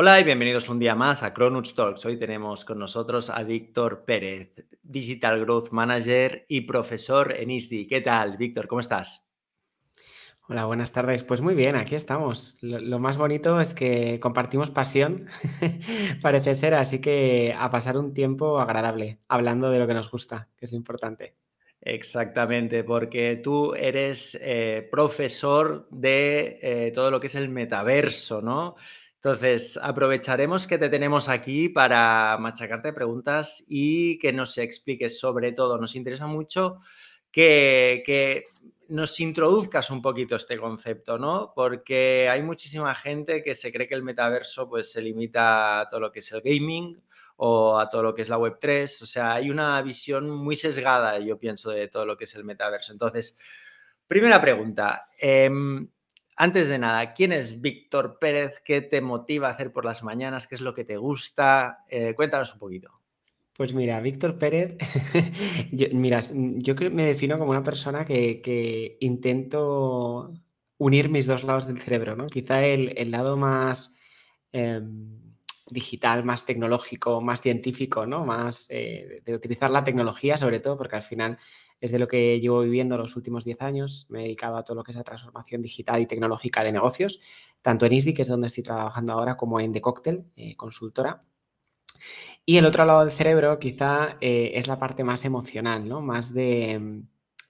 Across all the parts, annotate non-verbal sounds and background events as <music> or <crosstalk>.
Hola y bienvenidos un día más a Cronuts Talks. Hoy tenemos con nosotros a Víctor Pérez, Digital Growth Manager y profesor en ISDI. ¿Qué tal, Víctor? ¿Cómo estás? Hola, buenas tardes. Pues muy bien, aquí estamos. Lo, más bonito es que compartimos pasión, <laughs> parece ser, así que a pasar un tiempo agradable, hablando de lo que nos gusta, que es importante. Exactamente, porque tú eres eh, profesor de eh, todo lo que es el metaverso, ¿no? Entonces, aprovecharemos que te tenemos aquí para machacarte preguntas y que nos expliques sobre todo. Nos interesa mucho que, nos introduzcas un poquito este concepto, ¿no? Porque hay muchísima gente que se cree que el metaverso pues, se limita a todo lo que es el gaming o a todo lo que es la Web3. O sea, hay una visión muy sesgada, yo pienso, de todo lo que es el metaverso. Entonces, primera pregunta. Em, antes de nada, ¿quién es Víctor Pérez? ¿Qué te motiva a hacer por las mañanas? ¿Qué es lo que te gusta? Eh, cuéntanos un poquito. Pues mira, Víctor Pérez, <laughs> yo, mira, yo me defino como una persona que, intento unir mis dos lados del cerebro, ¿no? Quizá el, lado más em, digital, más tecnológico, más científico, ¿no? Más eh, de utilizar la tecnología, sobre todo, porque al final es de lo que llevo viviendo los últimos 10 años. Me he dedicado a todo lo que es la transformación digital y tecnológica de negocios, tanto en ISDI, que es donde estoy trabajando ahora, como en The Cocktail, eh, consultora. Y el otro lado del cerebro quizá eh, es la parte más emocional, ¿no? Más de,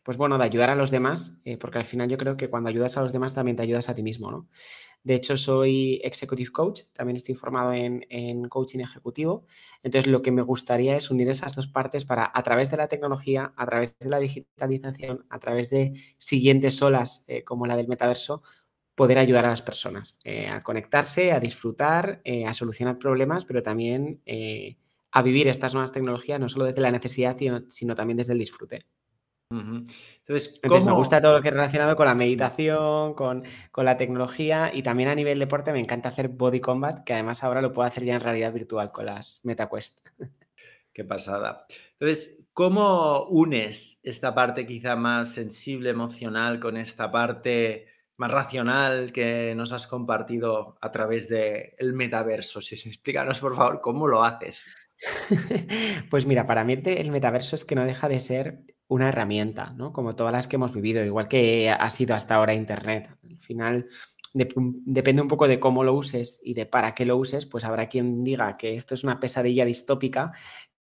pues bueno, de ayudar a los demás, porque al final yo creo que cuando ayudas a los demás también te ayudas a ti mismo, ¿no? De hecho, soy executive coach, también estoy formado en, coaching ejecutivo. Entonces, lo que me gustaría es unir esas dos partes para, a través de la tecnología, a través de la digitalización, a través de siguientes olas eh, como la del metaverso, poder ayudar a las personas eh, a conectarse, a disfrutar, eh, a solucionar problemas, pero también a vivir estas nuevas tecnologías, no solo desde la necesidad, sino también desde el disfrute. Entonces, me gusta todo lo que es relacionado con la meditación, con, la tecnología y también a nivel deporte me encanta hacer body combat, que además ahora lo puedo hacer ya en realidad virtual con las MetaQuest. <laughs> Qué pasada. Entonces, ¿cómo unes esta parte quizá más sensible, emocional, con esta parte más racional que nos has compartido a través del el metaverso? Si explícanos, por favor, cómo lo haces. <laughs> pues mira, para mí el metaverso es que no deja de ser una herramienta, ¿no? Como todas las que hemos vivido, igual que ha sido hasta ahora Internet. Al final depende un poco de cómo lo uses y de para qué lo uses, pues habrá quien diga que esto es una pesadilla distópica,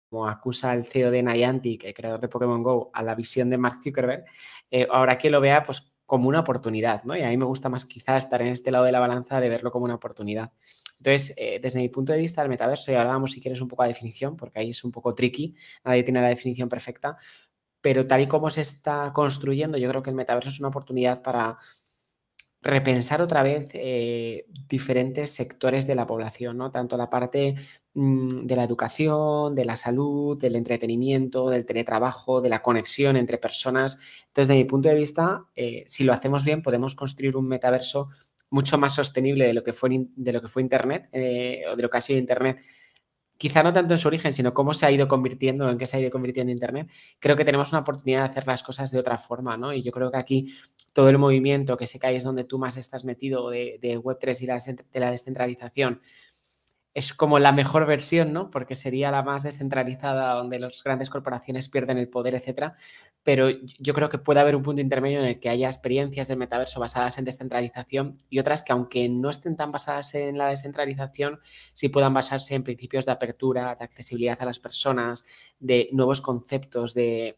como acusa el CEO de Niantic, el creador de Pokémon Go, a la visión de Mark Zuckerberg, eh, ahora que lo vea pues como una oportunidad, ¿no? Y a mí me gusta más quizá estar en este lado de la balanza de verlo como una oportunidad. Entonces, eh, desde mi punto de vista, el metaverso, y ahora si quieres un poco a definición, porque ahí es un poco tricky, nadie tiene la definición perfecta, pero tal y como se está construyendo, yo creo que el metaverso es una oportunidad para repensar otra vez eh, diferentes sectores de la población, ¿no? Tanto la parte mm, de la educación, de la salud, del entretenimiento, del teletrabajo, de la conexión entre personas. Entonces, de mi punto de vista, eh, si lo hacemos bien, podemos construir un metaverso mucho más sostenible de lo que fue, de lo que fue Internet eh, o de lo que ha sido Internet quizá no tanto en su origen, sino cómo se ha ido convirtiendo, en qué se ha ido convirtiendo Internet, creo que tenemos una oportunidad de hacer las cosas de otra forma, ¿no? Y yo creo que aquí todo el movimiento, que sé que ahí es donde tú más estás metido de, Web3 y de la descentralización, es como la mejor versión, ¿no? Porque sería la más descentralizada, donde las grandes corporaciones pierden el poder, etcétera. Pero yo creo que puede haber un punto intermedio en el que haya experiencias del metaverso basadas en descentralización y otras que, aunque no estén tan basadas en la descentralización, sí puedan basarse en principios de apertura, de accesibilidad a las personas, de nuevos conceptos de,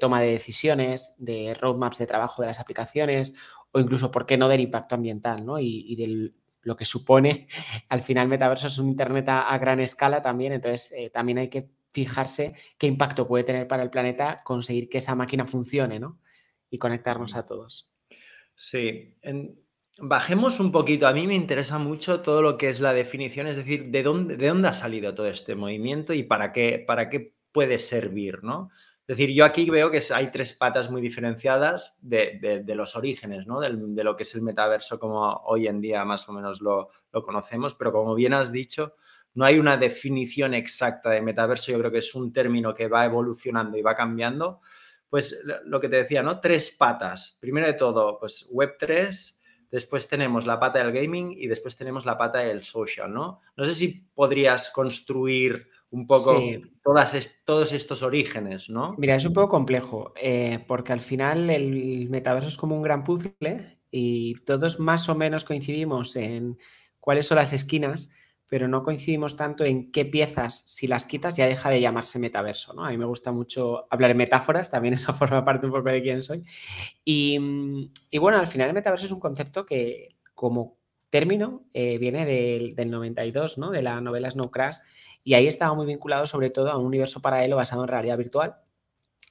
toma de decisiones, de roadmaps de trabajo de las aplicaciones o incluso, ¿por qué no, del impacto ambiental ¿no? y, y del lo que supone, al final metaverso es un Internet a, gran escala también, entonces eh, también hay que fijarse qué impacto puede tener para el planeta conseguir que esa máquina funcione, ¿no? Y conectarnos a todos. Sí, bajemos un poquito. A mí me interesa mucho todo lo que es la definición, es decir, de dónde, de dónde ha salido todo este movimiento y para qué, para qué puede servir, ¿no? Es decir, yo aquí veo que hay tres patas muy diferenciadas de, los orígenes, ¿no? De, lo que es el metaverso como hoy en día más o menos lo, conocemos, pero como bien has dicho, no hay una definición exacta de metaverso, yo creo que es un término que va evolucionando y va cambiando. Pues lo que te decía, ¿no? Tres patas. Primero de todo, pues Web3, después tenemos la pata del gaming y después tenemos la pata del social, ¿no? No sé si podrías construir un poco todas todos estos orígenes, ¿no? Mira, es un poco complejo, eh, porque al final el metaverso es como un gran puzzle y todos más o menos coincidimos en cuáles son las esquinas, pero no coincidimos tanto en qué piezas, si las quitas, ya deja de llamarse metaverso, ¿no? A mí me gusta mucho hablar en metáforas, también <laughs> eso forma parte un poco de quién soy. Y, bueno, al final el metaverso es un concepto que como término eh, viene del, del, 92, ¿no? De la novela Snow Crash, y ahí estaba muy vinculado sobre todo a un universo paralelo basado en realidad virtual,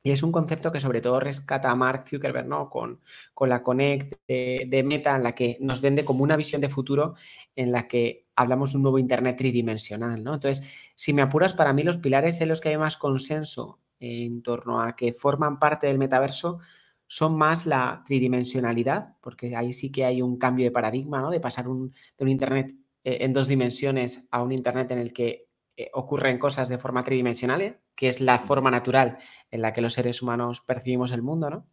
y es un concepto que sobre todo rescata a Mark Zuckerberg, ¿no? Con, con la Connect de, Meta, en la que nos vende como una visión de futuro en la que hablamos de un nuevo Internet tridimensional, ¿no? Entonces, si me apuras, para mí los pilares en los que hay más consenso en torno a que forman parte del metaverso son más la tridimensionalidad, porque ahí sí que hay un cambio de paradigma, ¿no? De pasar de un Internet eh, en dos dimensiones a un Internet en el que eh, ocurren cosas de forma tridimensional, que es la forma natural en la que los seres humanos percibimos el mundo, ¿no?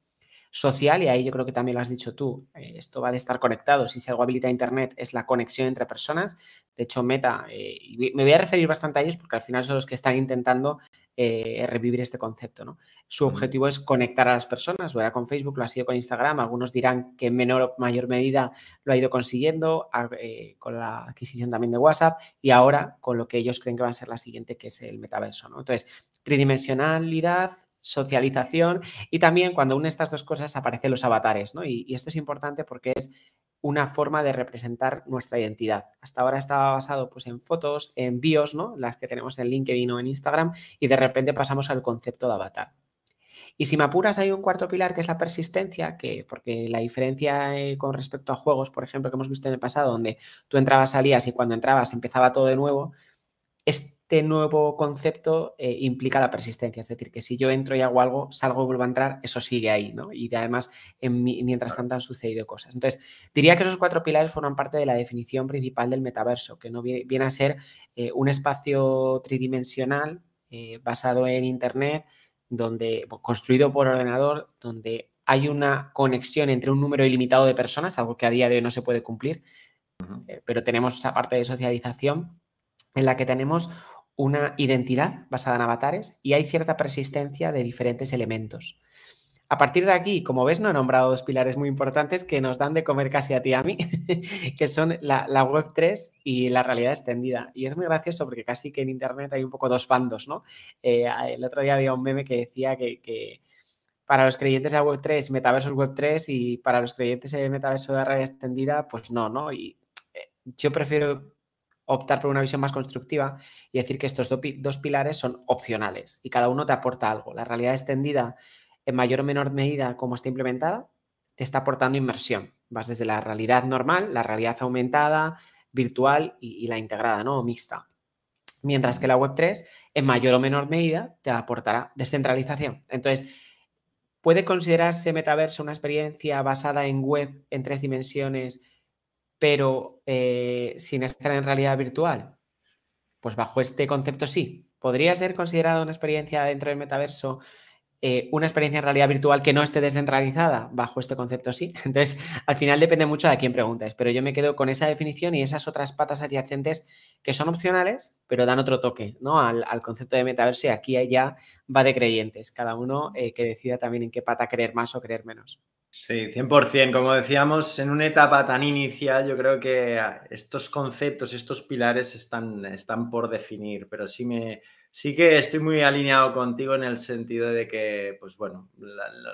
Social, y ahí yo creo que también lo has dicho tú, eh, esto va de estar conectado. Si algo habilita Internet es la conexión entre personas. De hecho, Meta, eh, y me voy a referir bastante a ellos porque al final son los que están intentando eh, revivir este concepto. ¿no? Su objetivo es conectar a las personas, lo era con Facebook, lo ha sido con Instagram, algunos dirán que en menor o mayor medida lo ha ido consiguiendo con la adquisición también de WhatsApp y ahora con lo que ellos creen que va a ser la siguiente, que es el metaverso. ¿no? Entonces, tridimensionalidad, socialización y también cuando une estas dos cosas aparecen los avatares, ¿no? Y, esto es importante porque es una forma de representar nuestra identidad. Hasta ahora estaba basado pues, en fotos, en bios, ¿no? Las que tenemos en LinkedIn o en Instagram y de repente pasamos al concepto de avatar. Y si me apuras, hay un cuarto pilar que es la persistencia, que porque la diferencia eh, con respecto a juegos, por ejemplo, que hemos visto en el pasado, donde tú entrabas, salías y cuando entrabas empezaba todo de nuevo, este nuevo concepto eh, implica la persistencia, es decir, que si yo entro y hago algo, salgo y vuelvo a entrar, eso sigue ahí, ¿no? Y además, mientras tanto han sucedido cosas. Entonces, diría que esos cuatro pilares forman parte de la definición principal del metaverso, que no viene, a ser eh, un espacio tridimensional eh, basado en Internet, donde, construido por ordenador, donde hay una conexión entre un número ilimitado de personas, algo que a día de hoy no se puede cumplir, pero tenemos esa parte de socialización en la que tenemos una identidad basada en avatares y hay cierta persistencia de diferentes elementos. A partir de aquí, como ves, no he nombrado dos pilares muy importantes que nos dan de comer casi a ti a mí, <laughs> que son la, Web 3 y la realidad extendida. Y es muy gracioso porque casi que en Internet hay un poco dos bandos, ¿no? Eh, el otro día había un meme que decía que, para los creyentes de Web 3, metaverso es Web 3 y para los creyentes de metaverso de realidad extendida, pues no, ¿no? Y eh, yo prefiero optar por una visión más constructiva y decir que estos dos pilares son opcionales y cada uno te aporta algo. La realidad extendida, en mayor o menor medida, como está implementada, te está aportando inmersión. Vas desde la realidad normal, la realidad aumentada, virtual y, la integrada, ¿no? O mixta. Mientras que la Web3, en mayor o menor medida, te aportará descentralización. Entonces, ¿puede considerarse metaverso una experiencia basada en web en tres dimensiones? Pero eh, sin estar en realidad virtual? Pues bajo este concepto sí. ¿Podría ser considerada una experiencia dentro del metaverso eh, una experiencia en realidad virtual que no esté descentralizada? Bajo este concepto sí. <laughs> Entonces, al final depende mucho de quién preguntes, pero yo me quedo con esa definición y esas otras patas adyacentes que son opcionales, pero dan otro toque ¿no? al, concepto de metaverso y aquí ya va de creyentes, cada uno eh, que decida también en qué pata creer más o creer menos. Sí, 100%. Como decíamos, en una etapa tan inicial, yo creo que estos conceptos, estos pilares están, están por definir, pero sí, me, sí que estoy muy alineado contigo en el sentido de que, pues bueno,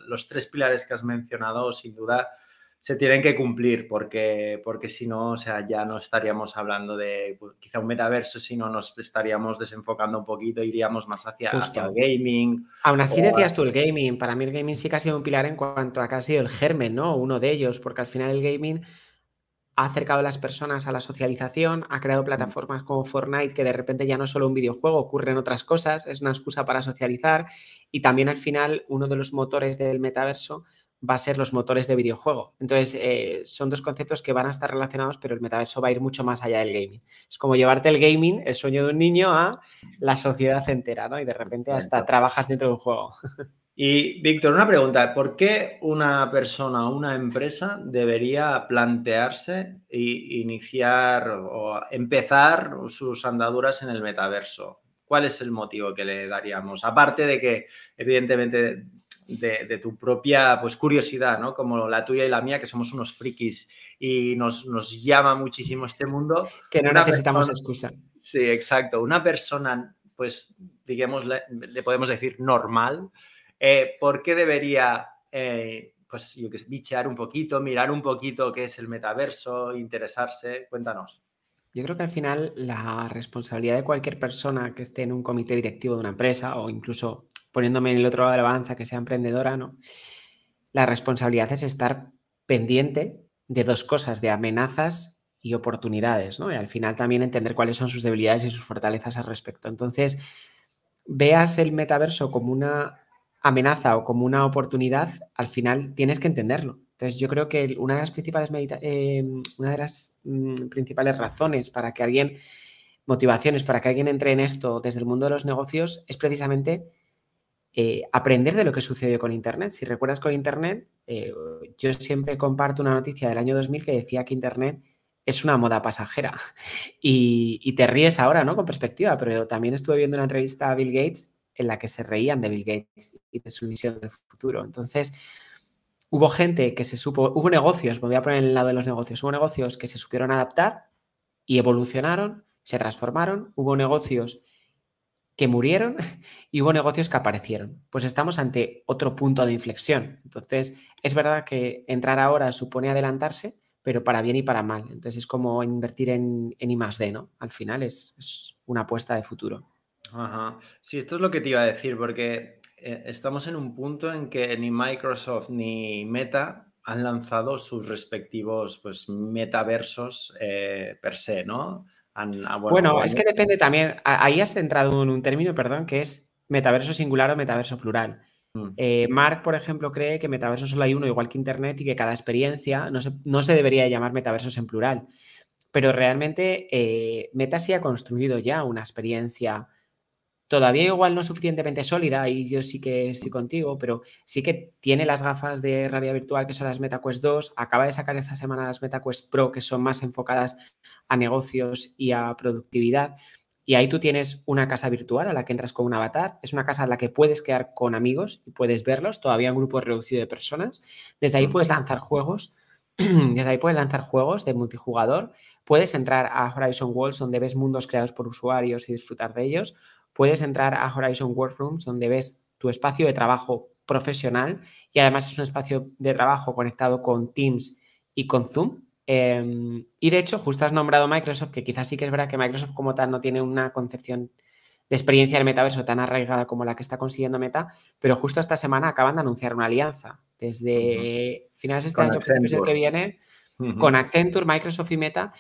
los tres pilares que has mencionado, sin duda, se tienen que cumplir porque, porque si no, o sea, ya no estaríamos hablando de pues, quizá un metaverso, sino nos estaríamos desenfocando un poquito, iríamos más hacia, el gaming. Aún así decías tú el gaming, para mí el gaming sí que ha sido un pilar en cuanto a que ha sido el germen, ¿no? Uno de ellos, porque al final el gaming ha acercado a las personas a la socialización, ha creado plataformas como Fortnite que de repente ya no es solo un videojuego, ocurren otras cosas, es una excusa para socializar y también al final uno de los motores del metaverso va a ser los motores de videojuego. Entonces, eh, son dos conceptos que van a estar relacionados, pero el metaverso va a ir mucho más allá del gaming. Es como llevarte el gaming, el sueño de un niño, a la sociedad entera, ¿no? Y de repente hasta trabajas dentro de un juego. <laughs> Y Víctor, una pregunta, ¿por qué una persona o una empresa debería plantearse e iniciar o empezar sus andaduras en el metaverso? ¿Cuál es el motivo que le daríamos? Aparte de que, evidentemente, de, tu propia pues, curiosidad, ¿no? Como la tuya y la mía, que somos unos frikis y nos, llama muchísimo este mundo. Que no necesitamos excusa. Sí, exacto. Una persona, pues, digamos, le podemos decir normal, eh, ¿Por qué debería, eh, pues, yo que bichear un poquito, mirar un poquito qué es el metaverso, interesarse? Cuéntanos. Yo creo que al final la responsabilidad de cualquier persona que esté en un comité directivo de una empresa o incluso poniéndome en el otro lado de la balanza que sea emprendedora, ¿no? La responsabilidad es estar pendiente de dos cosas, de amenazas y oportunidades, ¿no? Y al final también entender cuáles son sus debilidades y sus fortalezas al respecto. Entonces, veas el metaverso como una amenaza o como una oportunidad, al final tienes que entenderlo. Entonces yo creo que una de las principales, eh, una de las mm, principales razones para que alguien, motivaciones para que alguien entre en esto desde el mundo de los negocios es precisamente eh, aprender de lo que sucedió con Internet. Si recuerdas con Internet, eh, yo siempre comparto una noticia del año 2000 que decía que Internet es una moda pasajera. <laughs> Y, y, te ríes ahora, ¿no? Con perspectiva, pero también estuve viendo una entrevista a Bill Gates en la que se reían de Bill Gates y de su misión del futuro. Entonces, hubo gente que se supo, hubo negocios, me voy a poner en el lado de los negocios, hubo negocios que se supieron adaptar y evolucionaron, se transformaron, hubo negocios que murieron <laughs> y hubo negocios que aparecieron. Pues estamos ante otro punto de inflexión. Entonces, es verdad que entrar ahora supone adelantarse, pero para bien y para mal. Entonces, es como invertir en, en I más D, ¿no? Al final es, es una apuesta de futuro. Ajá. Sí, esto es lo que te iba a decir, porque eh, estamos en un punto en que ni Microsoft ni Meta han lanzado sus respectivos pues, metaversos eh, per se, ¿no? Ah, bueno, es que depende también, ahí has entrado en un término, perdón, que es metaverso singular o metaverso plural. Mm. Eh, Mark, por ejemplo, cree que metaverso solo hay uno, igual que Internet, y que cada experiencia no se, no se debería llamar metaversos en plural. Pero realmente Meta sí ha construido ya una experiencia Todavía igual no suficientemente sólida, y yo sí que estoy contigo, pero sí que tiene las gafas de realidad virtual que son las MetaQuest 2. Acaba de sacar esta semana las MetaQuest Pro, que son más enfocadas a negocios y a productividad. Y ahí tú tienes una casa virtual a la que entras con un avatar. Es una casa a la que puedes quedar con amigos y puedes verlos, todavía un grupo reducido de personas. Desde ahí puedes lanzar juegos. <clears throat> Desde ahí puedes lanzar juegos de multijugador. Puedes entrar a Horizon Worlds, donde ves mundos creados por usuarios y disfrutar de ellos puedes entrar a Horizon Workrooms donde ves tu espacio de trabajo profesional y además es un espacio de trabajo conectado con Teams y con Zoom. Em, y de hecho, justo has nombrado Microsoft, que quizás sí que es verdad que Microsoft como tal no tiene una concepción de experiencia del metaverso tan arraigada como la que está consiguiendo Meta, pero justo esta semana acaban de anunciar una alianza. Desde finales de este año, principios del que viene, con Accenture, Microsoft y Meta,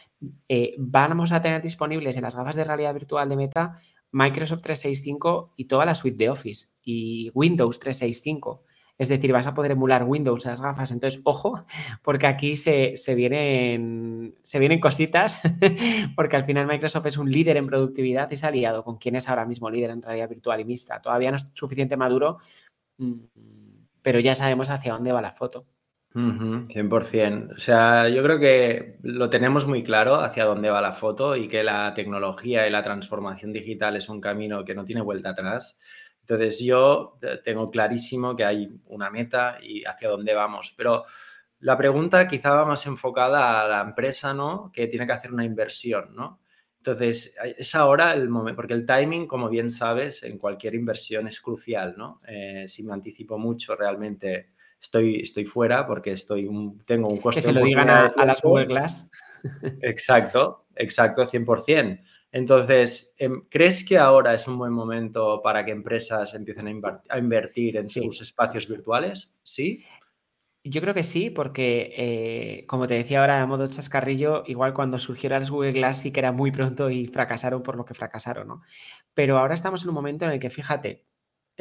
eh, vamos a tener disponibles en las gafas de realidad virtual de Meta Microsoft 365 y toda la suite de Office y Windows 365. Es decir, vas a poder emular Windows en las gafas. Entonces, <laughs> ojo, porque aquí se, vienen, se vienen cositas, <laughs> porque al final Microsoft es un líder en productividad y se ha aliado con quien es ahora mismo líder en realidad virtual y mixta. Todavía no es suficiente maduro, mm, pero ya sabemos hacia dónde va la foto. 100%. O sea, yo creo que lo tenemos muy claro hacia dónde va la foto y que la tecnología y la transformación digital es un camino que no tiene vuelta atrás. Entonces yo tengo clarísimo que hay una meta y hacia dónde vamos. Pero la pregunta quizá va más enfocada a la empresa, ¿no? Que tiene que hacer una inversión, ¿no? Entonces, es ahora el momento, porque el timing, como bien sabes, en cualquier inversión es crucial, ¿no? Eh, si me anticipo mucho, realmente estoy, estoy fuera porque estoy tengo un coste. Que se lo digan a, las Google Glass. <laughs> Exacto, exacto, 100%. Entonces, em, ¿crees que ahora es un buen momento para que empresas empiecen a, invertir en sus espacios virtuales? ¿Sí? Yo creo que sí, porque eh, como te decía ahora a modo chascarrillo, igual cuando surgieron las Google Glass sí que era muy pronto y fracasaron por lo que fracasaron, ¿no? Pero ahora estamos en un momento en el que, fíjate,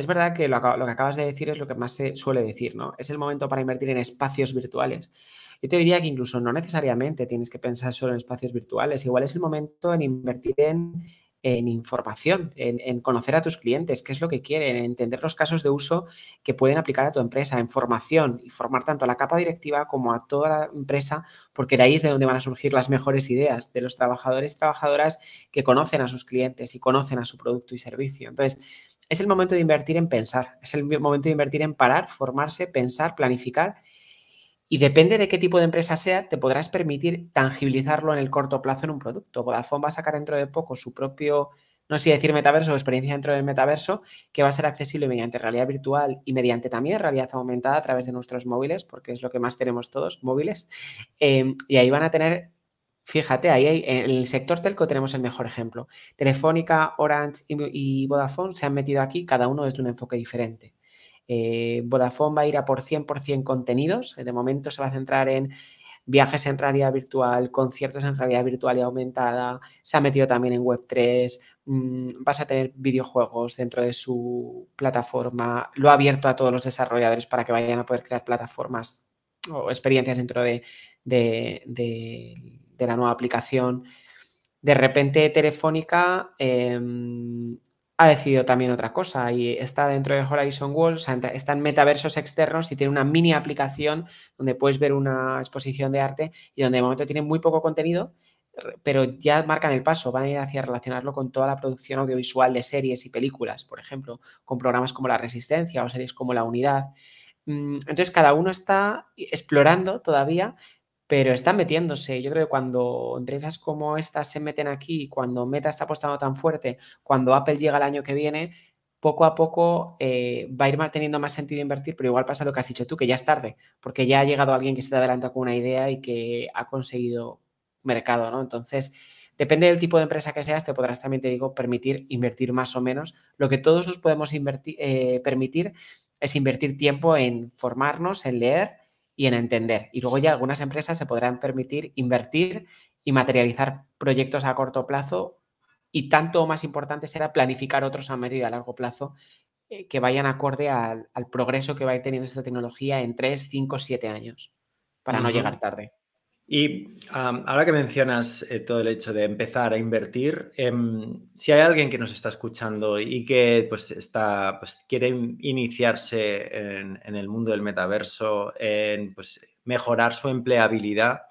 es verdad que lo, que acabas de decir es lo que más se suele decir, ¿no? Es el momento para invertir en espacios virtuales. Yo te diría que incluso no necesariamente tienes que pensar solo en espacios virtuales, igual es el momento en invertir en en información, en, conocer a tus clientes, qué es lo que quieren, en entender los casos de uso que pueden aplicar a tu empresa, en formación y formar tanto a la capa directiva como a toda la empresa, porque de ahí es de donde van a surgir las mejores ideas de los trabajadores y trabajadoras que conocen a sus clientes y conocen a su producto y servicio. Entonces, es el momento de invertir en pensar, es el momento de invertir en parar, formarse, pensar, planificar y depende de qué tipo de empresa sea, te podrás permitir tangibilizarlo en el corto plazo en un producto. Vodafone va a sacar dentro de poco su propio, no sé si decir metaverso o experiencia dentro del metaverso, que va a ser accesible mediante realidad virtual y mediante también realidad aumentada a través de nuestros móviles, porque es lo que más tenemos todos, móviles. Em, y ahí van a tener Fíjate, ahí en el sector telco tenemos el mejor ejemplo. Telefónica, Orange y, Vodafone se han metido aquí, cada uno desde un enfoque diferente. Eh, Vodafone va a ir a por 100% contenidos. De momento se va a centrar en viajes en realidad virtual, conciertos en realidad virtual y aumentada. Se ha metido también en Web3. Mm, vas a tener videojuegos dentro de su plataforma. Lo ha abierto a todos los desarrolladores para que vayan a poder crear plataformas o experiencias dentro de, la nueva aplicación. De repente, Telefónica em, ha decidido también otra cosa y está dentro de Horizon World, está en metaversos externos y tiene una mini aplicación donde puedes ver una exposición de arte y donde de momento tiene muy poco contenido, pero ya marcan el paso, van a ir hacia relacionarlo con toda la producción audiovisual de series y películas, por ejemplo, con programas como La Resistencia o series como La Unidad. Mm, entonces, cada uno está explorando todavía pero están metiéndose. Yo creo que cuando empresas como estas se meten aquí, cuando Meta está apostando tan fuerte, cuando Apple llega el año que viene, poco a poco eh, va a ir teniendo más sentido invertir, pero igual pasa lo que has dicho tú, que ya es tarde, porque ya ha llegado alguien que se te adelanta con una idea y que ha conseguido mercado, ¿no? Entonces, depende del tipo de empresa que seas, te podrás también, te digo, permitir invertir más o menos. Lo que todos nos podemos invertir, eh, permitir es invertir tiempo en formarnos, en leer y en entender. Y luego ya algunas empresas se podrán permitir invertir y materializar proyectos a corto plazo y tanto más importante será planificar otros a medio y a largo plazo eh, que vayan acorde al, progreso que va a ir teniendo esta tecnología en 3, 5, 7 años para no llegar tarde. Y ahora que mencionas eh, todo el hecho de empezar a invertir, em, si hay alguien que nos está escuchando y que pues, está, pues, quiere iniciarse en, el mundo del metaverso, en pues, mejorar su empleabilidad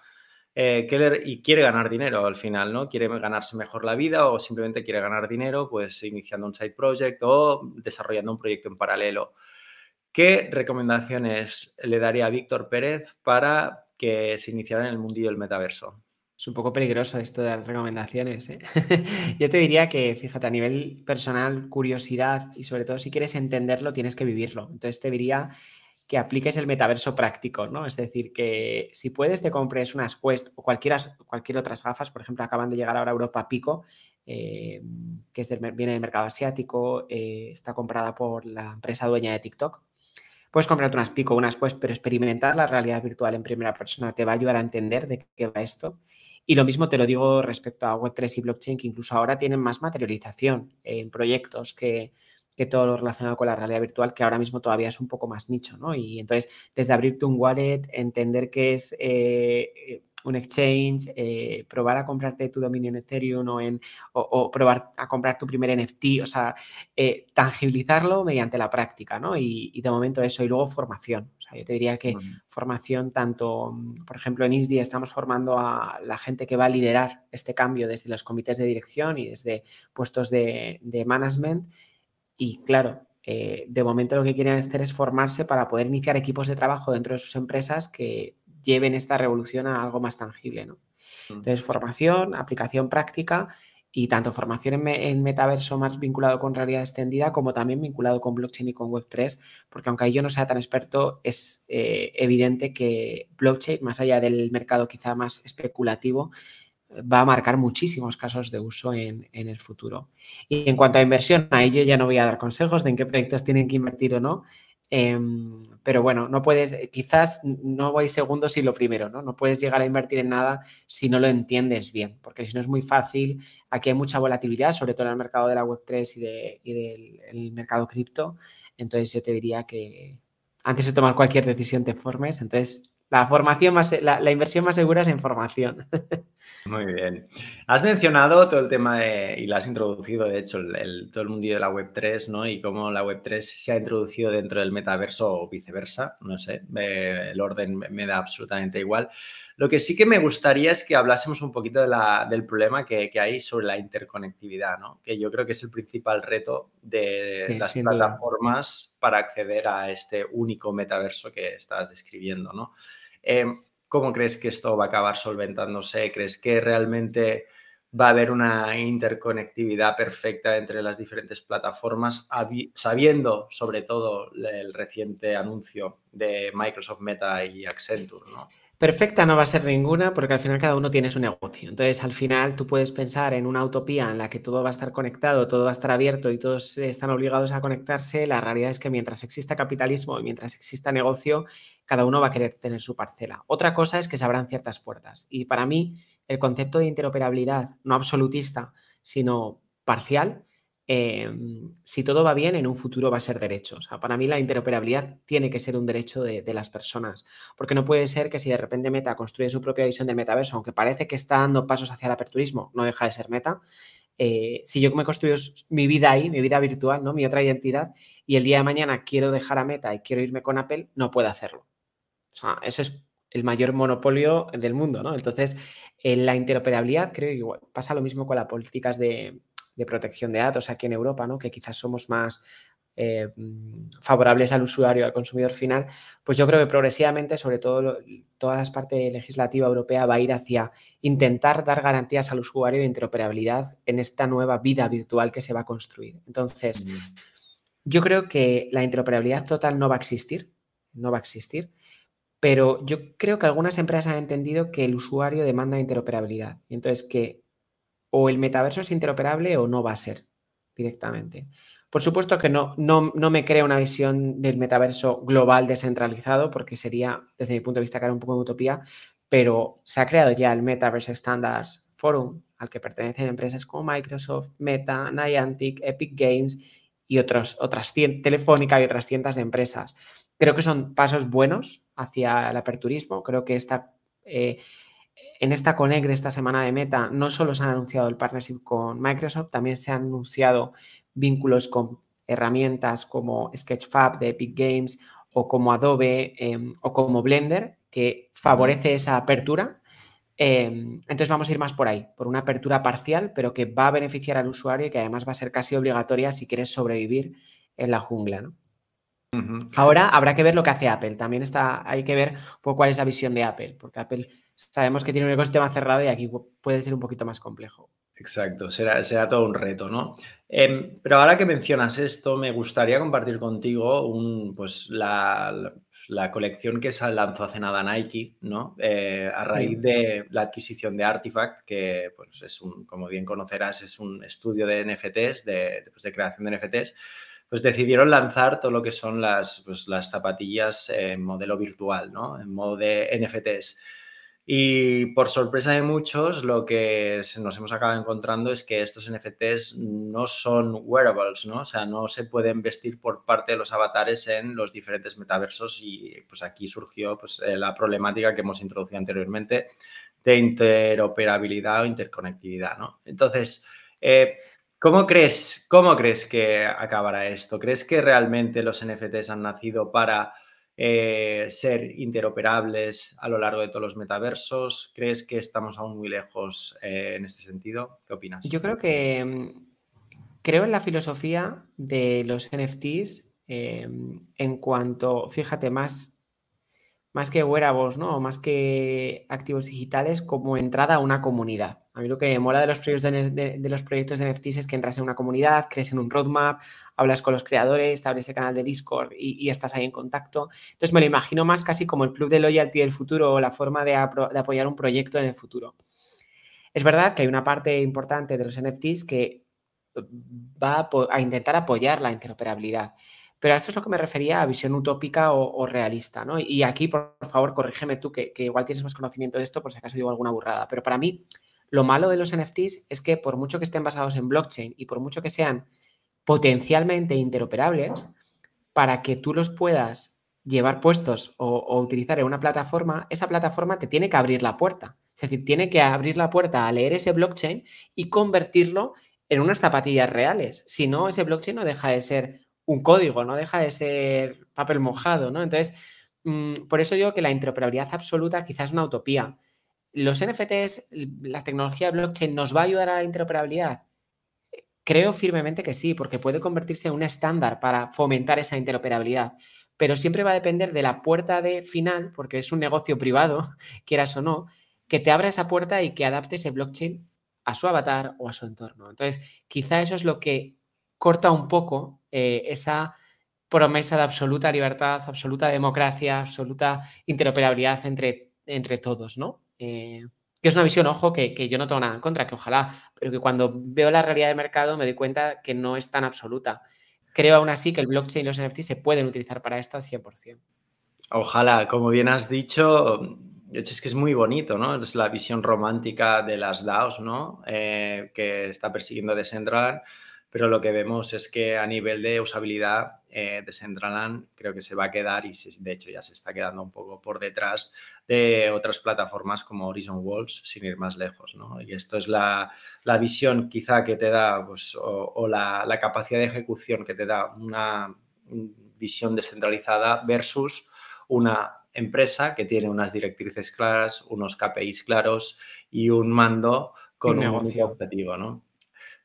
eh, y quiere ganar dinero al final, ¿no? Quiere ganarse mejor la vida o simplemente quiere ganar dinero, pues iniciando un side project o desarrollando un proyecto en paralelo. ¿Qué recomendaciones le daría a Víctor Pérez para que se iniciara en el mundillo del metaverso. Es un poco peligroso esto de las recomendaciones. ¿eh? <laughs> Yo te diría que, fíjate, a nivel personal, curiosidad y sobre todo si quieres entenderlo, tienes que vivirlo. Entonces te diría que apliques el metaverso práctico, ¿no? Es decir, que si puedes te compres unas Quest o cualquiera, cualquier otras gafas, por ejemplo, acaban de llegar ahora a Europa Pico, eh, que es viene del mercado asiático, eh, está comprada por la empresa dueña de TikTok, Puedes comprarte unas pico, unas pues, pero experimentar la realidad virtual en primera persona te va a ayudar a entender de qué va esto. Y lo mismo te lo digo respecto a Web3 y blockchain, que incluso ahora tienen más materialización en proyectos que, que todo lo relacionado con la realidad virtual, que ahora mismo todavía es un poco más nicho, ¿no? Y entonces, desde abrirte un wallet, entender qué es eh, un exchange, eh, probar a comprarte tu dominio en Ethereum o, en, o, probar a comprar tu primer NFT, o sea, eh, tangibilizarlo mediante la práctica, ¿no? Y, de momento eso, y luego formación. O sea, yo te diría que formación tanto, por ejemplo, en ISDI estamos formando a la gente que va a liderar este cambio desde los comités de dirección y desde puestos de, management. Y claro, eh, de momento lo que quieren hacer es formarse para poder iniciar equipos de trabajo dentro de sus empresas que lleven esta revolución a algo más tangible. ¿no? Entonces, formación, aplicación práctica y tanto formación en, metaverso más vinculado con realidad extendida como también vinculado con blockchain y con Web3, porque aunque yo no sea tan experto, es eh, evidente que blockchain, más allá del mercado quizá más especulativo, va a marcar muchísimos casos de uso en, en, el futuro. Y en cuanto a inversión, a ello ya no voy a dar consejos de en qué proyectos tienen que invertir o no, Em, pero bueno, no puedes, quizás no voy segundo si lo primero, ¿no? No puedes llegar a invertir en nada si no lo entiendes bien, porque si no es muy fácil. Aquí hay mucha volatilidad, sobre todo en el mercado de la Web3 y, de, del mercado cripto. Entonces yo te diría que antes de tomar cualquier decisión te formes. Entonces la formación más, la, la inversión más segura es en formación. <laughs> Muy bien. Has mencionado todo el tema de, y lo has introducido, de hecho, el, todo el mundo de la Web3, ¿no? Y cómo la Web3 se ha introducido dentro del metaverso o viceversa, no sé, el orden me da absolutamente igual. Lo que sí que me gustaría es que hablásemos un poquito de la, del problema que, que, hay sobre la interconectividad, ¿no? Que yo creo que es el principal reto de las plataformas para acceder a este único metaverso que estás describiendo, ¿no? Eh, ¿Cómo crees que esto va a acabar solventándose? ¿Crees que realmente va a haber una interconectividad perfecta entre las diferentes plataformas, sabiendo sobre todo el reciente anuncio de Microsoft Meta y Accenture? ¿no? Perfecta no va a ser ninguna porque al final cada uno tiene su negocio. Entonces, al final tú puedes pensar en una utopía en la que todo va a estar conectado, todo va a estar abierto y todos están obligados a conectarse. La realidad es que mientras exista capitalismo y mientras exista negocio, cada uno va a querer tener su parcela. Otra cosa es que se abran ciertas puertas. Y para mí, el concepto de interoperabilidad, no absolutista, sino parcial, Em, si todo va bien, en un futuro va a ser derecho. O sea, para mí la interoperabilidad tiene que ser un derecho de, las personas, porque no puede ser que si de repente Meta construye su propia visión del metaverso, aunque parece que está dando pasos hacia el aperturismo, no deja de ser Meta. Eh, si yo me construyo mi vida ahí, mi vida virtual, ¿no? mi otra identidad, y el día de mañana quiero dejar a Meta y quiero irme con Apple, no puedo hacerlo. O sea, eso es el mayor monopolio del mundo, ¿no? Entonces, en la interoperabilidad creo que igual, pasa lo mismo con las políticas de, de protección de datos aquí en Europa, ¿no? que quizás somos más eh, favorables al usuario, al consumidor final, pues yo creo que progresivamente, sobre todo toda la parte legislativa europea, va a ir hacia intentar dar garantías al usuario de interoperabilidad en esta nueva vida virtual que se va a construir. Entonces, yo creo que la interoperabilidad total no va a existir, no va a existir, pero yo creo que algunas empresas han entendido que el usuario demanda interoperabilidad. Y entonces que o el metaverso es interoperable o no va a ser directamente. Por supuesto que no, no, no me crea una visión del metaverso global descentralizado, porque sería, desde mi punto de vista, cara un poco de utopía, pero se ha creado ya el Metaverse Standards Forum, al que pertenecen empresas como Microsoft, Meta, Niantic, Epic Games y otros, otras Telefónica y otras cientos de empresas. Creo que son pasos buenos hacia el aperturismo. Creo que esta eh, en esta Connect de esta semana de Meta no solo se han anunciado el partnership con Microsoft, también se han anunciado vínculos con herramientas como Sketchfab de Epic Games o como Adobe em, o como Blender, que favorece esa apertura. Em, entonces vamos a ir más por ahí, por una apertura parcial, pero que va a beneficiar al usuario y que además va a ser casi obligatoria si quieres sobrevivir en la jungla. ¿no? Ahora habrá que ver lo que hace Apple. También está, hay que ver cuál es la visión de Apple, porque Apple sabemos que tiene un ecosistema cerrado y aquí puede ser un poquito más complejo. Exacto, será, será todo un reto, ¿no? Em, pero ahora que mencionas esto, me gustaría compartir contigo un, pues, la, colección que se lanzó hace nada Nike, ¿no? Eh, a raíz de la adquisición de Artifact, que pues, es un, como bien conocerás, es un estudio de NFTs, de, pues, de creación de NFTs pues decidieron lanzar todo lo que son las, pues, las zapatillas en modelo virtual, ¿no? En modo de NFTs. Y por sorpresa de muchos, lo que nos hemos acabado encontrando es que estos NFTs no son wearables, ¿no? O sea, no se pueden vestir por parte de los avatares en los diferentes metaversos y pues aquí surgió pues, eh, la problemática que hemos introducido anteriormente de interoperabilidad o interconectividad, ¿no? Entonces, eh, ¿Cómo crees, ¿Cómo crees que acabará esto? ¿Crees que realmente los NFTs han nacido para eh, ser interoperables a lo largo de todos los metaversos? ¿Crees que estamos aún muy lejos eh, en este sentido? ¿Qué opinas? Yo creo que mm, creo en la filosofía de los NFTs em, en cuanto, fíjate, más más que wearables, ¿no? más que activos digitales, como entrada a una comunidad. A mí lo que me mola de los proyectos de, NFTs es que entras en una comunidad, crees en un roadmap, hablas con los creadores, te el canal de Discord y, estás ahí en contacto. Entonces me lo imagino más casi como el club de loyalty del futuro o la forma de, apoyar un proyecto en el futuro. Es verdad que hay una parte importante de los NFTs que va a intentar apoyar la interoperabilidad. Pero a esto es lo que me refería a visión utópica o, realista, ¿no? Y aquí, por, favor, corrígeme tú, que, igual tienes más conocimiento de esto, por si acaso digo alguna burrada. Pero para mí, lo malo de los NFTs es que por mucho que estén basados en blockchain y por mucho que sean potencialmente interoperables, para que tú los puedas llevar puestos o, utilizar en una plataforma, esa plataforma te tiene que abrir la puerta. Es decir, tiene que abrir la puerta a leer ese blockchain y convertirlo en unas zapatillas reales. Si no, ese blockchain no deja de ser un código, no deja de ser papel mojado, ¿no? Entonces, mm, por eso digo que la interoperabilidad absoluta quizás es una utopía. ¿Los NFTs, la tecnología blockchain, nos va a ayudar a la interoperabilidad? Creo firmemente que sí, porque puede convertirse en un estándar para fomentar esa interoperabilidad pero siempre va a depender de la puerta de final, porque es un negocio privado, <laughs> quieras o no, que te abra esa puerta y que adapte ese blockchain a su avatar o a su entorno. Entonces, quizá eso es lo que corta un poco eh, esa promesa de absoluta libertad, absoluta democracia, absoluta interoperabilidad entre, entre todos, ¿no? Eh, que es una visión, ojo, que, que, yo no tengo nada en contra, que ojalá, pero que cuando veo la realidad del mercado me doy cuenta que no es tan absoluta creo aún así que el blockchain y los NFT se pueden utilizar para esto al 100%. Ojalá, como bien has dicho, es que es muy bonito, ¿no? Es la visión romántica de las DAOs, ¿no? Eh, que está persiguiendo Decentraland, pero lo que vemos es que a nivel de usabilidad, eh, Decentraland creo que se va a quedar y de hecho ya se está quedando un poco por detrás de otras plataformas como Horizon Walls, sin ir más lejos. ¿no? Y esto es la, visión quizá que te da, pues, o, la, capacidad de ejecución que te da una visión descentralizada versus una empresa que tiene unas directrices claras, unos KPIs claros y un mando con un, un objetivo. ¿no?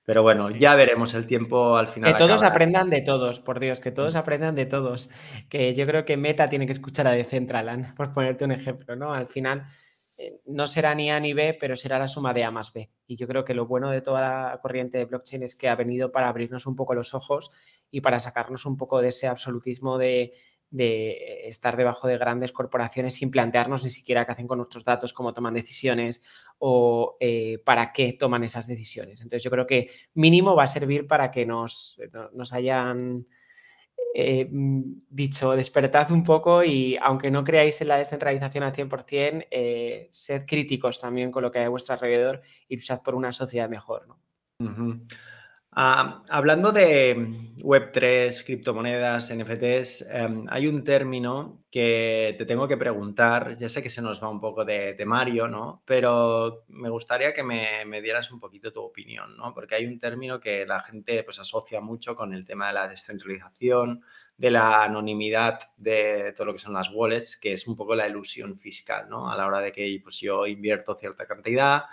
Pero bueno, ya veremos el tiempo al final. Que todos aprendan de todos, por Dios, que todos mm. aprendan de todos. Que yo creo que Meta tiene que escuchar a Decentraland, por ponerte un ejemplo, ¿no? Al final eh, no será ni A ni B, pero será la suma de A más B. Y yo creo que lo bueno de toda la corriente de blockchain es que ha venido para abrirnos un poco los ojos y para sacarnos un poco de ese absolutismo de de estar debajo de grandes corporaciones sin plantearnos ni siquiera qué hacen con nuestros datos, cómo toman decisiones o eh, para qué toman esas decisiones. Entonces yo creo que mínimo va a servir para que nos, nos hayan eh, dicho despertad un poco y aunque no creáis en la descentralización al 100%, eh, sed críticos también con lo que hay a vuestro alrededor y luchad por una sociedad mejor. Ah, hablando de Web3, criptomonedas, NFTs, em, hay un término que te tengo que preguntar. Ya sé que se nos va un poco de temario, ¿no? Pero me gustaría que me, dieras un poquito tu opinión, ¿no? Porque hay un término que la gente pues, asocia mucho con el tema de la descentralización, de la anonimidad de todo lo que son las wallets, que es un poco la ilusión fiscal, ¿no? A la hora de que pues, yo invierto cierta cantidad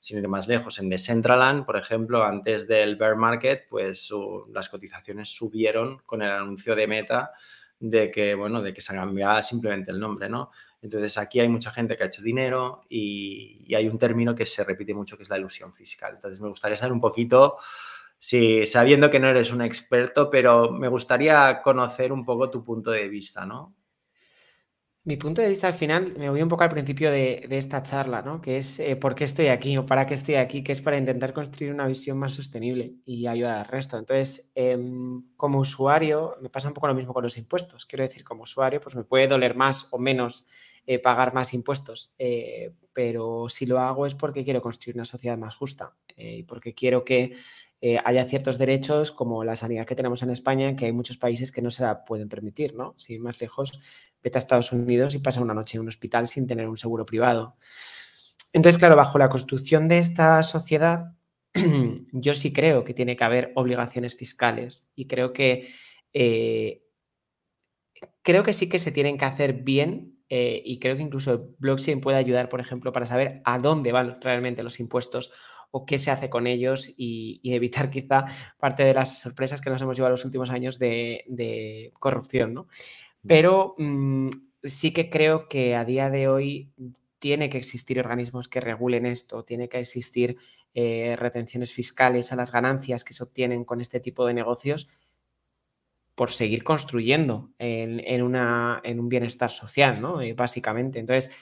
sin ir más lejos, en Decentraland, por ejemplo, antes del bear market, pues las cotizaciones subieron con el anuncio de Meta de que, bueno, de que se cambiaba simplemente el nombre, ¿no? Entonces aquí hay mucha gente que ha hecho dinero y, hay un término que se repite mucho que es la ilusión fiscal. Entonces me gustaría saber un poquito, si sabiendo que no eres un experto, pero me gustaría conocer un poco tu punto de vista, ¿no? Mi punto de vista al final, me voy un poco al principio de, esta charla, ¿no? Que es eh, por qué estoy aquí o para qué estoy aquí, que es para intentar construir una visión más sostenible y ayudar al resto. Entonces, em, como usuario, me pasa un poco lo mismo con los impuestos. Quiero decir, como usuario, pues me puede doler más o menos eh, pagar más impuestos, eh, pero si lo hago es porque quiero construir una sociedad más justa y porque quiero que eh, haya ciertos derechos como la sanidad que tenemos en España, que hay muchos países que no se la pueden permitir, ¿no? Si más lejos, vete a Estados Unidos y pasa una noche en un hospital sin tener un seguro privado. Entonces, claro, bajo la construcción de esta sociedad, <clears throat> yo sí creo que tiene que haber obligaciones fiscales y creo que eh, creo que sí que se tienen que hacer bien eh, y creo que incluso el blockchain puede ayudar, por ejemplo, para saber a dónde van realmente los impuestos o qué se hace con ellos y, evitar <laughs> quizá parte de las sorpresas que nos hemos llevado los últimos años de, corrupción, ¿no? Pero mm, sí que creo que a día de hoy tiene que existir organismos que regulen esto, tiene que existir eh, retenciones fiscales a las ganancias que se obtienen con este tipo de negocios por seguir construyendo en, una, en un bienestar social, ¿no? Eh, básicamente. Entonces,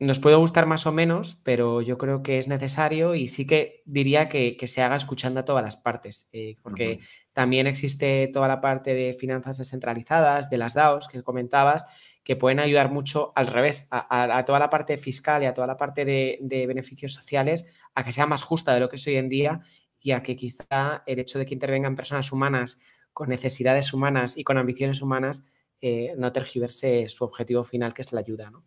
nos puede gustar más o menos, pero yo creo que es necesario y sí que diría que, se haga escuchando a todas las partes, eh, porque también existe toda la parte de finanzas descentralizadas, de las DAOs que comentabas, que pueden ayudar mucho al revés, a, toda la parte fiscal y a toda la parte de, de, beneficios sociales, a que sea más justa de lo que es hoy en día y a que quizá el hecho de que intervengan personas humanas con necesidades humanas y con ambiciones humanas, eh, no tergiverse su objetivo final, que es la ayuda. ¿no?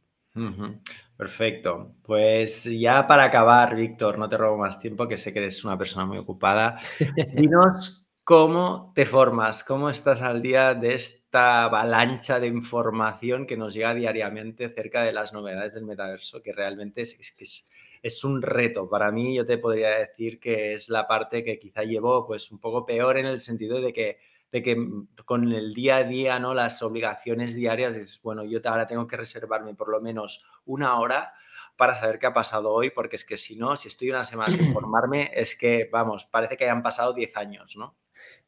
Perfecto. Pues ya para acabar, Víctor, no te robo más tiempo, que sé que eres una persona muy ocupada. <laughs> Dinos cómo te formas, cómo estás al día de esta avalancha de información que nos llega diariamente acerca de las novedades del metaverso, que realmente es, es, un reto. Para mí, yo te podría decir que es la parte que quizá llevo pues un poco peor en el sentido de que de que mm, con el día a día, ¿no? Las obligaciones diarias, es, bueno, yo ahora tengo que reservarme por lo menos una hora para saber qué ha pasado hoy, porque es que si no, si estoy una semana sin <clears throat> formarme, es que, vamos, parece que hayan pasado 10 años, ¿no?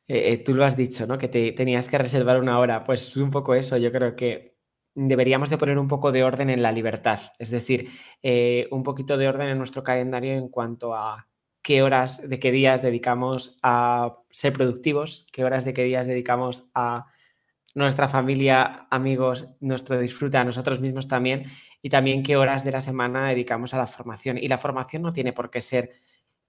Eh, eh, tú lo has dicho, ¿no? Que te, tenías que reservar una hora. Pues un poco eso, yo creo que deberíamos de poner un poco de orden en la libertad, es decir, eh, un poquito de orden en nuestro calendario en cuanto a qué horas de qué días dedicamos a ser productivos, qué horas de qué días dedicamos a nuestra familia, amigos, nuestro disfrute, a nosotros mismos también, y también qué horas de la semana dedicamos a la formación. Y la formación no tiene por qué ser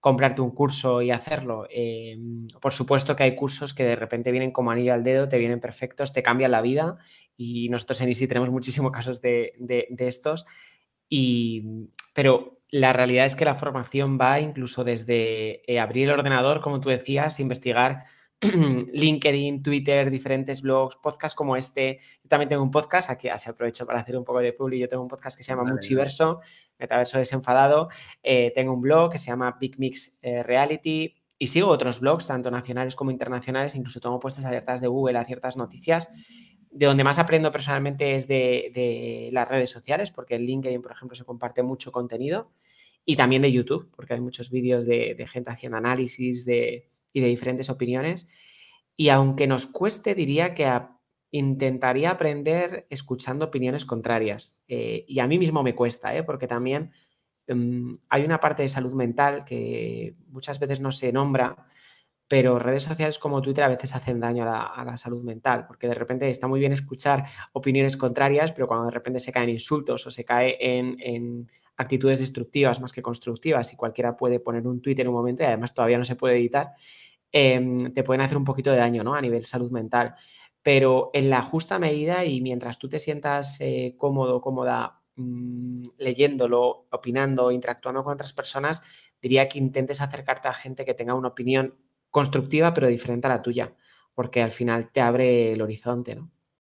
comprarte un curso y hacerlo. Em, por supuesto que hay cursos que de repente vienen como anillo al dedo, te vienen perfectos, te cambian la vida y nosotros en ISI tenemos muchísimos <laughs> casos de, de estos. Y, pero la realidad es que la formación va incluso desde eh, abrir el ordenador, como tú decías, investigar <clears throat> LinkedIn, Twitter, diferentes blogs, podcasts como este. Yo también tengo un podcast, aquí así aprovecho para hacer un poco de publi. Yo tengo un podcast que se llama Muchiverso, Metaverso Desenfadado. Eh, tengo un blog que se llama Big Mix eh, Reality. Y sigo otros blogs, tanto nacionales como internacionales. Incluso tengo puestas alertas de Google a ciertas noticias de donde más aprendo personalmente es de, las redes sociales, porque en LinkedIn, por ejemplo, se comparte mucho contenido, y también de YouTube, porque hay muchos vídeos de, gente haciendo análisis y de diferentes opiniones. Y aunque nos cueste, diría que intentaría aprender escuchando opiniones contrarias. Eh, y a mí mismo me cuesta, ¿eh? porque también em, hay una parte de salud mental que muchas veces no se nombra pero redes sociales como Twitter a veces hacen daño a la, salud mental, porque de repente está muy bien escuchar opiniones contrarias, pero cuando de repente se caen insultos o se cae en, actitudes destructivas más que constructivas y cualquiera puede poner un tweet en un momento y además todavía no se puede editar, em, te pueden hacer un poquito de daño ¿no? a nivel salud mental. Pero en la justa medida y mientras tú te sientas eh, cómodo, cómoda mm, leyéndolo, opinando, interactuando con otras personas, diría que intentes acercarte a gente que tenga una opinión constructiva pero diferente a la tuya, porque al final te abre el horizonte, ¿no?